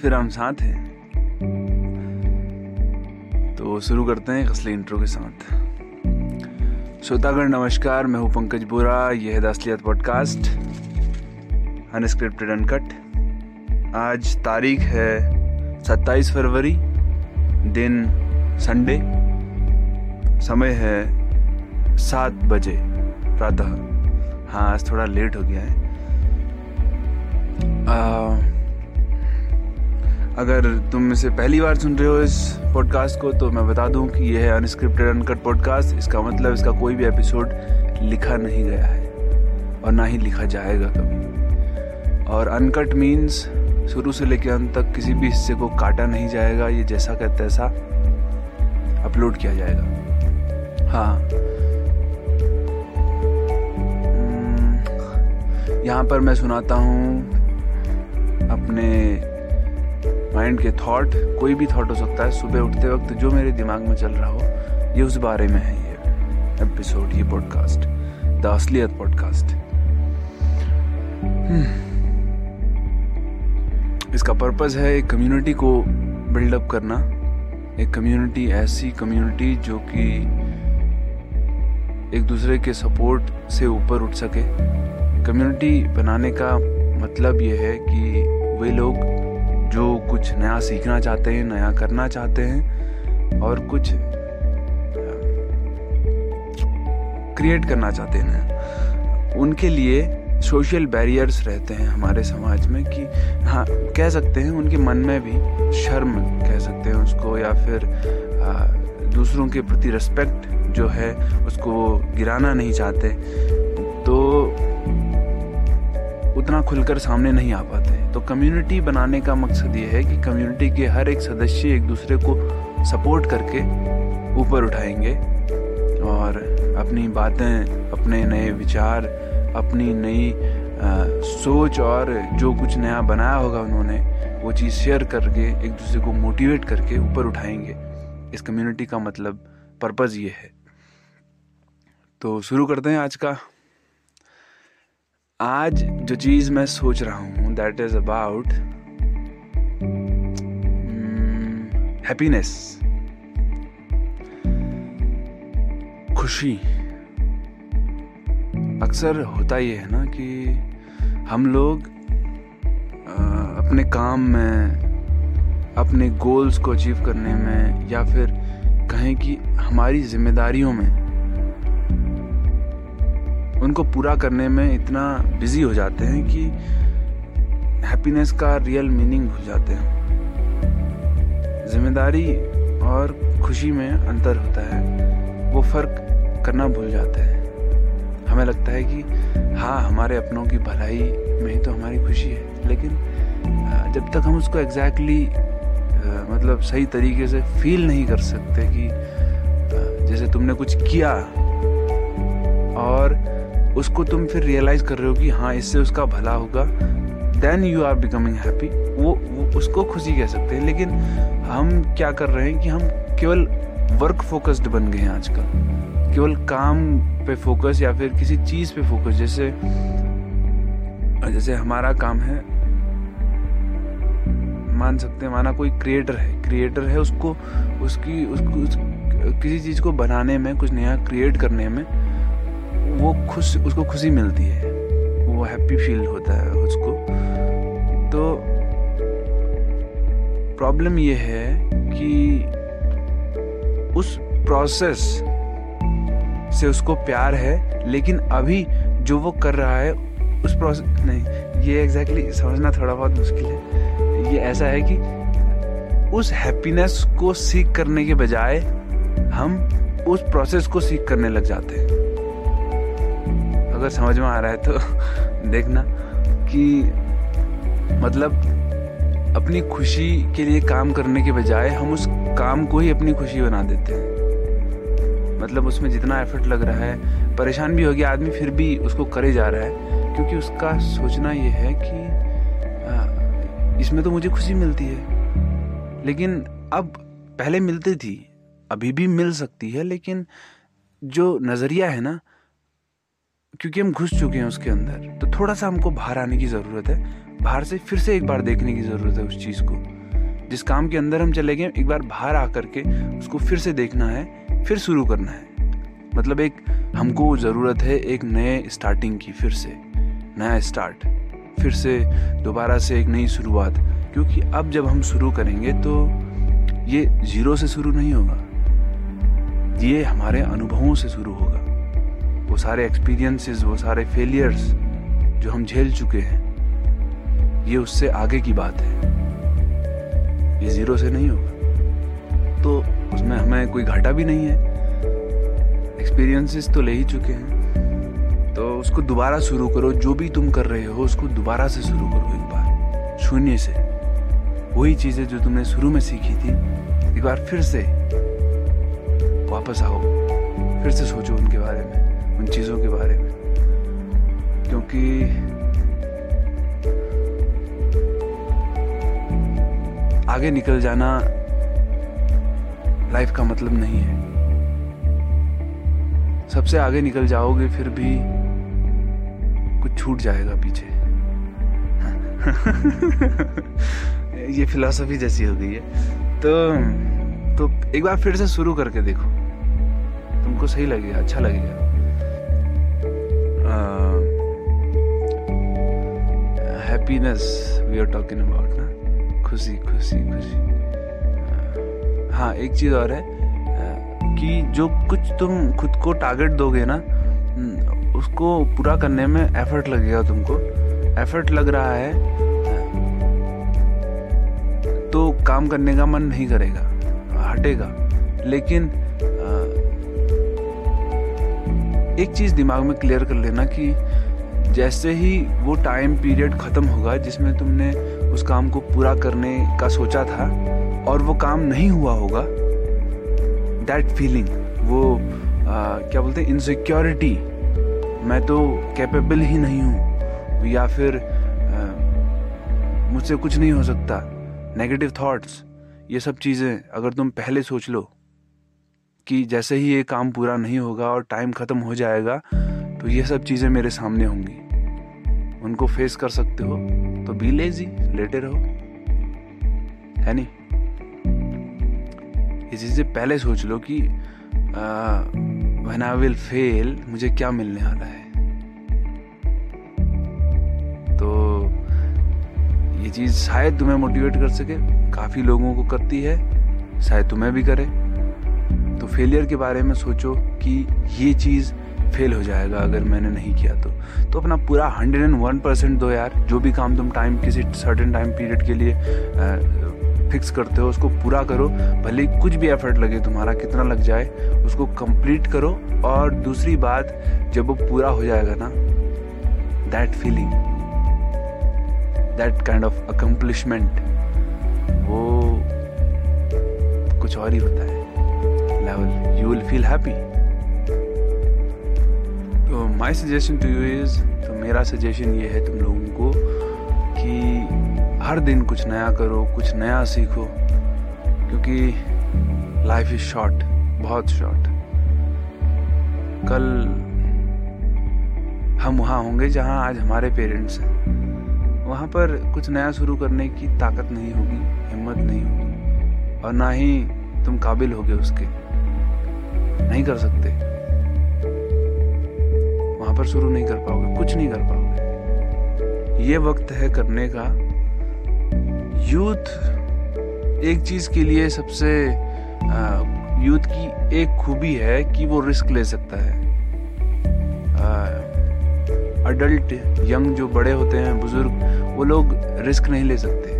फिर हम साथ हैं। तो शुरू करते हैं असली इंट्रो के साथ। श्रोतागढ़ नमस्कार मैं हूँ पंकज बोरा यह है असलियत पॉडकास्ट अनस्क्रिप्टेड अनकट आज तारीख है 27 फरवरी दिन संडे समय है सात बजे प्रातः। हाँ आज थोड़ा लेट हो गया है। आ, अगर तुम इसे पहली बार सुन रहे हो इस पॉडकास्ट को तो मैं बता दूँ कि यह है अनस्क्रिप्टेड अनकट पॉडकास्ट इसका मतलब इसका कोई भी एपिसोड लिखा नहीं गया है और ना ही लिखा जाएगा कभी। और अनकट मीन्स शुरू से लेकर अंत तक किसी भी हिस्से को काटा नहीं जाएगा ये जैसा का तैसा अपलोड किया जाएगा। हाँ। हम्म, यहाँ पर मैं सुनाता हूँ अपने माइंड के थॉट कोई भी थॉट हो सकता है, सुबह उठते वक्त जो मेरे दिमाग में चल रहा हो, ये उस बारे में है ये एपिसोड ये पॉडकास्ट द असलियत पॉडकास्ट इसका पर्पस है एक कम्युनिटी को बिल्डअप करना, एक कम्युनिटी ऐसी कम्युनिटी जो कि एक दूसरे के सपोर्ट से ऊपर उठ सके. कम्युनिटी बनाने का मतलब यह है कि वे लोग जो कुछ नया सीखना चाहते हैं नया करना चाहते हैं और कुछ क्रिएट करना चाहते हैं। उनके लिए सोशल बैरियर्स रहते हैं हमारे समाज में कि हाँ कह सकते हैं उनके मन में भी शर्म कह सकते हैं उसको या फिर आ, दूसरों के प्रति रिस्पेक्ट जो है उसको गिराना नहीं चाहते। तो उतना खुलकर सामने नहीं आ पाते। तो कम्युनिटी बनाने का मकसद ये है कि कम्युनिटी के हर एक सदस्य एक दूसरे को सपोर्ट करके ऊपर उठाएँगे और अपनी बातें, अपने नए विचार, अपनी नई सोच और जो कुछ नया बनाया होगा उन्होंने, वो चीज़ शेयर करके एक दूसरे को मोटिवेट करके ऊपर उठाएँगे। इस कम्युनिटी का मतलब पर्पज़ ये है। तो शुरू करते हैं आज का। आज जो चीज़ मैं सोच रहा हूँ दैट इज़ अबाउट हैप्पीनेस खुशी. अक्सर होता ये है ना कि हम लोग अपने काम में, अपने गोल्स को अचीव करने में, या फिर कहें कि हमारी जिम्मेदारियों में, उनको पूरा करने में इतना बिज़ी हो जाते हैं कि हैप्पीनेस का रियल मीनिंग भूल जाते हैं। ज़िम्मेदारी और खुशी में अंतर होता है। वो फ़र्क करना भूल जाते हैं। हमें लगता है कि हाँ हमारे अपनों की भलाई में ही तो हमारी खुशी है। लेकिन जब तक हम उसको एग्जैक्टली exactly, मतलब सही तरीके से फील नहीं कर सकते कि जैसे तुमने कुछ किया और उसको तुम फिर रियलाइज़ कर रहे हो कि हाँ इससे उसका भला होगा। Then you are becoming happy वो, उसको खुशी कह सकते हैं। लेकिन हम क्या कर रहे हैं कि हम केवल वर्क फोकस्ड बन गए हैं आजकल। केवल काम पे फोकस या फिर किसी चीज़ पे फोकस जैसे जैसे हमारा काम है मान सकते हैं माना कोई क्रिएटर है। क्रिएटर है उसको उसकी उसको उस, किसी चीज़ को बनाने में कुछ नया क्रिएट करने में वो खुश उसको खुशी मिलती है। वो हैप्पी फील होता है उसको। तो प्रॉब्लम ये है कि उस प्रोसेस से उसको प्यार है, लेकिन अभी जो वो कर रहा है, उस प्रोसेस नहीं, ये एग्जैक्टली exactly समझना थोड़ा बहुत मुश्किल है। ये ऐसा है कि उस हैप्पीनेस को सीख करने के बजाय हम उस प्रोसेस को सीख करने लग जाते हैं। अगर समझ में आ रहा है तो देखना कि मतलब अपनी खुशी के लिए काम करने के बजाय हम उस काम को ही अपनी खुशी बना देते हैं। मतलब उसमें जितना एफर्ट लग रहा है, परेशान भी हो गया आदमी फिर भी उसको करे जा रहा है, क्योंकि उसका सोचना ये है कि इसमें तो मुझे खुशी मिलती है। लेकिन अब पहले मिलती थी, अभी भी मिल सकती है, लेकिन जो नज़रिया है ना क्योंकि हम घुस चुके हैं उसके अंदर। तो थोड़ा सा हमको बाहर आने की ज़रूरत है। बाहर से फिर से एक बार देखने की ज़रूरत है उस चीज़ को। जिस काम के अंदर हम चले गए, एक बार बाहर आकर के उसको फिर से देखना है, फिर शुरू करना है। मतलब एक हमको ज़रूरत है एक नए स्टार्टिंग की फिर से। नया स्टार्ट फिर से दोबारा से एक नई शुरुआत। क्योंकि अब जब हम शुरू करेंगे तो ये ज़ीरो से शुरू नहीं होगा। ये हमारे अनुभवों से शुरू होगा। वो सारे एक्सपीरियंसेस वो सारे फेलियर्स जो हम झेल चुके हैं, ये उससे आगे की बात है। ये ज़ीरो से नहीं होगा। तो उसमें हमें कोई घाटा भी नहीं है। एक्सपीरियंसेस तो ले ही चुके हैं। तो उसको दोबारा शुरू करो, जो भी तुम कर रहे हो, उसको दोबारा से शुरू करो एक बार। शून्य से। वही चीज़ें जो तुमने शुरू में सीखी थी, एक बार फिर से वापस आओ। फिर से सोचो उनके बारे में। उन चीज़ों के बारे में। क्योंकि आगे निकल जाना लाइफ का मतलब नहीं है। सबसे आगे निकल जाओगे, फिर भी कुछ छूट जाएगा पीछे। ये फिलॉसफी जैसी हो गई है। तो तो एक बार फिर से शुरू करके देखो। तुमको सही लगेगा अच्छा लगेगा। Happiness we are talking about ना? खुशी खुशी खुशी। हाँ एक चीज़ और है कि जो कुछ तुम खुद को टारगेट दोगे ना उसको पूरा करने में एफर्ट लगेगा तुमको। एफर्ट लग रहा है तो काम करने का मन नहीं करेगा, हटेगा। लेकिन एक चीज़ दिमाग में क्लियर कर लेना कि जैसे ही वो टाइम पीरियड खत्म होगा जिसमें तुमने उस काम को पूरा करने का सोचा था और वो काम नहीं हुआ होगा दैट फीलिंग वो आ, क्या बोलते हैं इनसिक्योरिटी मैं तो कैपेबल ही नहीं हूँ या फिर मुझसे कुछ नहीं हो सकता नेगेटिव थॉट्स ये सब चीज़ें अगर तुम पहले सोच लो कि जैसे ही ये काम पूरा नहीं होगा और टाइम ख़त्म हो जाएगा तो ये सब चीज़ें मेरे सामने होंगी। उनको फेस कर सकते हो तो बी लेजी लेटे रहो है नहीं? ये चीज़ें पहले सोच लो कि व्हेन आई विल फेल मुझे क्या मिलने वाला है? तो ये चीज़ शायद तुम्हें मोटिवेट कर सके, काफ़ी लोगों को करती है, शायद तुम्हें भी करे। तो फेलियर के बारे में सोचो कि ये चीज़ फेल हो जाएगा अगर मैंने नहीं किया तो। तो अपना पूरा हंड्रेड एंड वन परसेंट दो यार, जो भी काम तुम टाइम किसी सर्टेन टाइम पीरियड के लिए फिक्स करते हो, उसको पूरा करो। भले कुछ भी एफर्ट लगे तुम्हारा, कितना लग जाए, उसको कंप्लीट करो। और दूसरी बात, जब वो पूरा हो जाएगा ना that feeling that kind of accomplishment वो कुछ और ही होता है। Level you will feel happy तो my suggestion to you is तो मेरा सजेशन ये है तुम लोगों को कि हर दिन कुछ नया करो, कुछ नया सीखो, क्योंकि लाइफ इज़ शॉर्ट बहुत शॉर्ट कल हम वहाँ होंगे जहाँ आज हमारे पेरेंट्स हैं। वहाँ पर कुछ नया शुरू करने की ताकत नहीं होगी, हिम्मत नहीं होगी, और ना ही तुम काबिल होगे उसके। नहीं कर सकते। वहाँ पर शुरू नहीं कर पाओगे, कुछ नहीं कर पाओगे। ये वक्त है करने का। यूथ एक चीज़ के लिए सबसे यूथ की एक खूबी है कि वो रिस्क ले सकता है। अडल्ट यंग जो बड़े होते हैं, बुज़ुर्ग, वो लोग रिस्क नहीं ले सकते।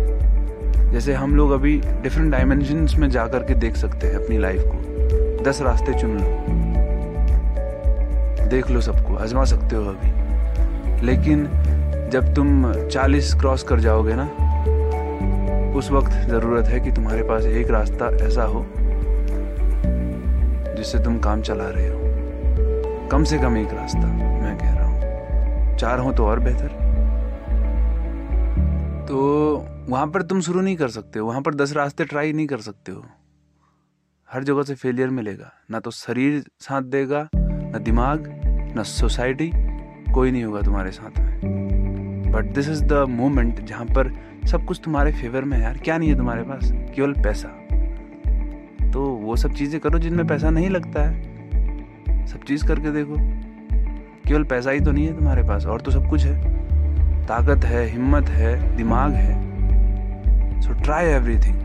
जैसे हम लोग अभी डिफरेंट डायमेंशन में जा कर के देख सकते हैं अपनी लाइफ को। दस रास्ते चुन लो। देख लो सबको, आजमा सकते हो अभी। लेकिन जब तुम चालीस क्रॉस कर जाओगे ना, उस वक्त ज़रूरत है कि तुम्हारे पास एक रास्ता ऐसा हो, जिससे तुम काम चला रहे हो। कम से कम एक रास्ता, मैं कह रहा हूँ। चार हो तो और बेहतर। तो वहाँ पर तुम शुरू नहीं कर सकते हो, वहाँ पर दस रास्ते ट्राई नहीं कर सकते हो। हर जगह से फेलियर मिलेगा। ना तो शरीर साथ देगा, ना दिमाग, ना सोसाइटी कोई नहीं होगा तुम्हारे साथ में। But this is the moment जहाँ पर सब कुछ तुम्हारे फेवर में है यार। क्या नहीं है तुम्हारे पास? केवल पैसा। तो वो सब चीज़ें करो जिनमें पैसा नहीं लगता है। सब चीज़ करके देखो। केवल पैसा ही तो नहीं है तुम्हारे पास, और तो सब कुछ है। ताकत है, हिम्मत है, दिमाग है। सो ट्राई एवरीथिंग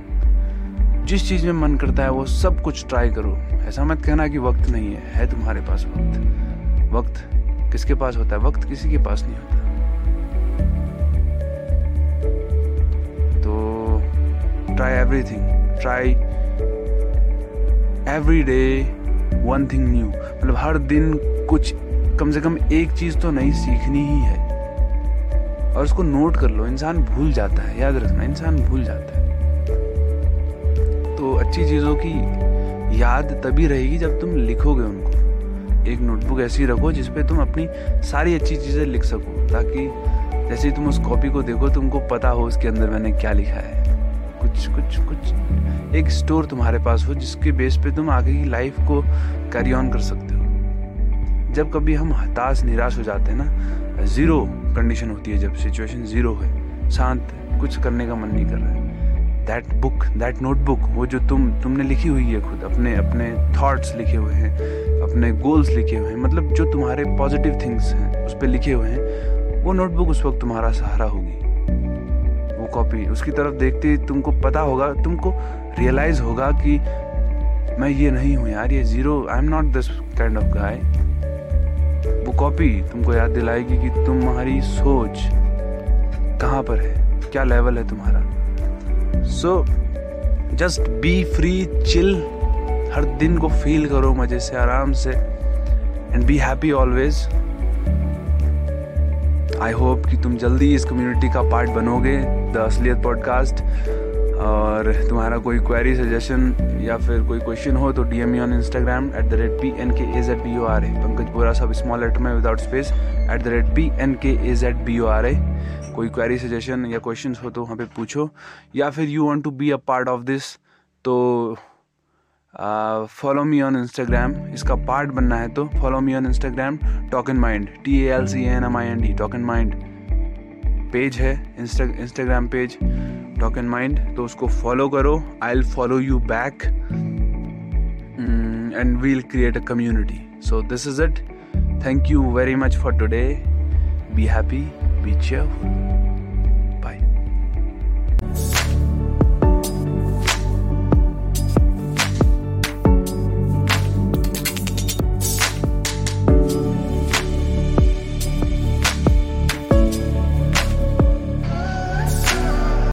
जिस चीज़ में मन करता है वो सब कुछ ट्राई करो। ऐसा मत कहना कि वक्त नहीं है है तुम्हारे पास वक्त। वक्त किसके पास होता है? वक्त किसी के पास नहीं होता। तो try everything try every day one thing new मतलब हर दिन कुछ, कम से कम एक चीज़ तो नई सीखनी ही है। और उसको नोट कर लो, इंसान भूल जाता है, याद रखना, इंसान भूल जाता है। अच्छी चीज़ों की याद तभी रहेगी जब तुम लिखोगे उनको। एक नोटबुक ऐसी रखो जिसपे तुम अपनी सारी अच्छी चीज़ें लिख सको, ताकि जैसे तुम उस कॉपी को देखो तुमको पता हो उसके अंदर मैंने क्या लिखा है। कुछ कुछ कुछ एक स्टोर तुम्हारे पास हो जिसके बेस पे तुम आगे की लाइफ को कैरी ऑन कर सकते हो। जब कभी हम हताश, निराश हो जाते हैं ना ज़ीरो कंडीशन होती है जब सिचुएशन ज़ीरो है, शांत, कुछ करने का मन नहीं कर रहा है। दैट बुक दैट नोटबुक वो जो तुम, तुमने लिखी हुई है खुद, अपने अपने थॉट्स लिखे हुए हैं, अपने गोल्स लिखे हुए हैं मतलब जो तुम्हारे पॉजिटिव थिंग्स हैं, उस पर लिखे हुए हैं, वो नोटबुक उस वक्त तुम्हारा सहारा होगी। वो कॉपी उसकी तरफ़ देखते ही तुमको पता होगा, तुमको रियलाइज़ होगा कि मैं ये नहीं हूँ यार, ये zero I am not this kind of guy वो कॉपी तुमको याद दिलाएगी कि तुम्हारी सोच कहाँ पर है, क्या लेवल है तुम्हारा। So just be free chill हर दिन को फील करो मज़े से, आराम से and be happy always I hope कि तुम जल्दी इस कम्युनिटी का पार्ट बनोगे द असलियत पॉडकास्ट और तुम्हारा कोई क्वेरी सजेशन या फिर कोई क्वेश्चन हो तो D M on Instagram at the rate P N K A Z B O R A Pankaj Bora सब स्मॉल लेटर में without space at the rate P N K A Z B O R A कोई query suggestion या question हो तो वहाँ पे पूछो. या फिर you want to be a part of this तो फॉलो मी ऑन इंस्टाग्राम इसका पार्ट बनना है तो follow me on Instagram talk in mind T L C N M I N D talk in mind page है Instagram page. Talk and mind तो उसको follow करो I will follow you back and we'll create a community so this is it thank you very much for today be happy be cheerful.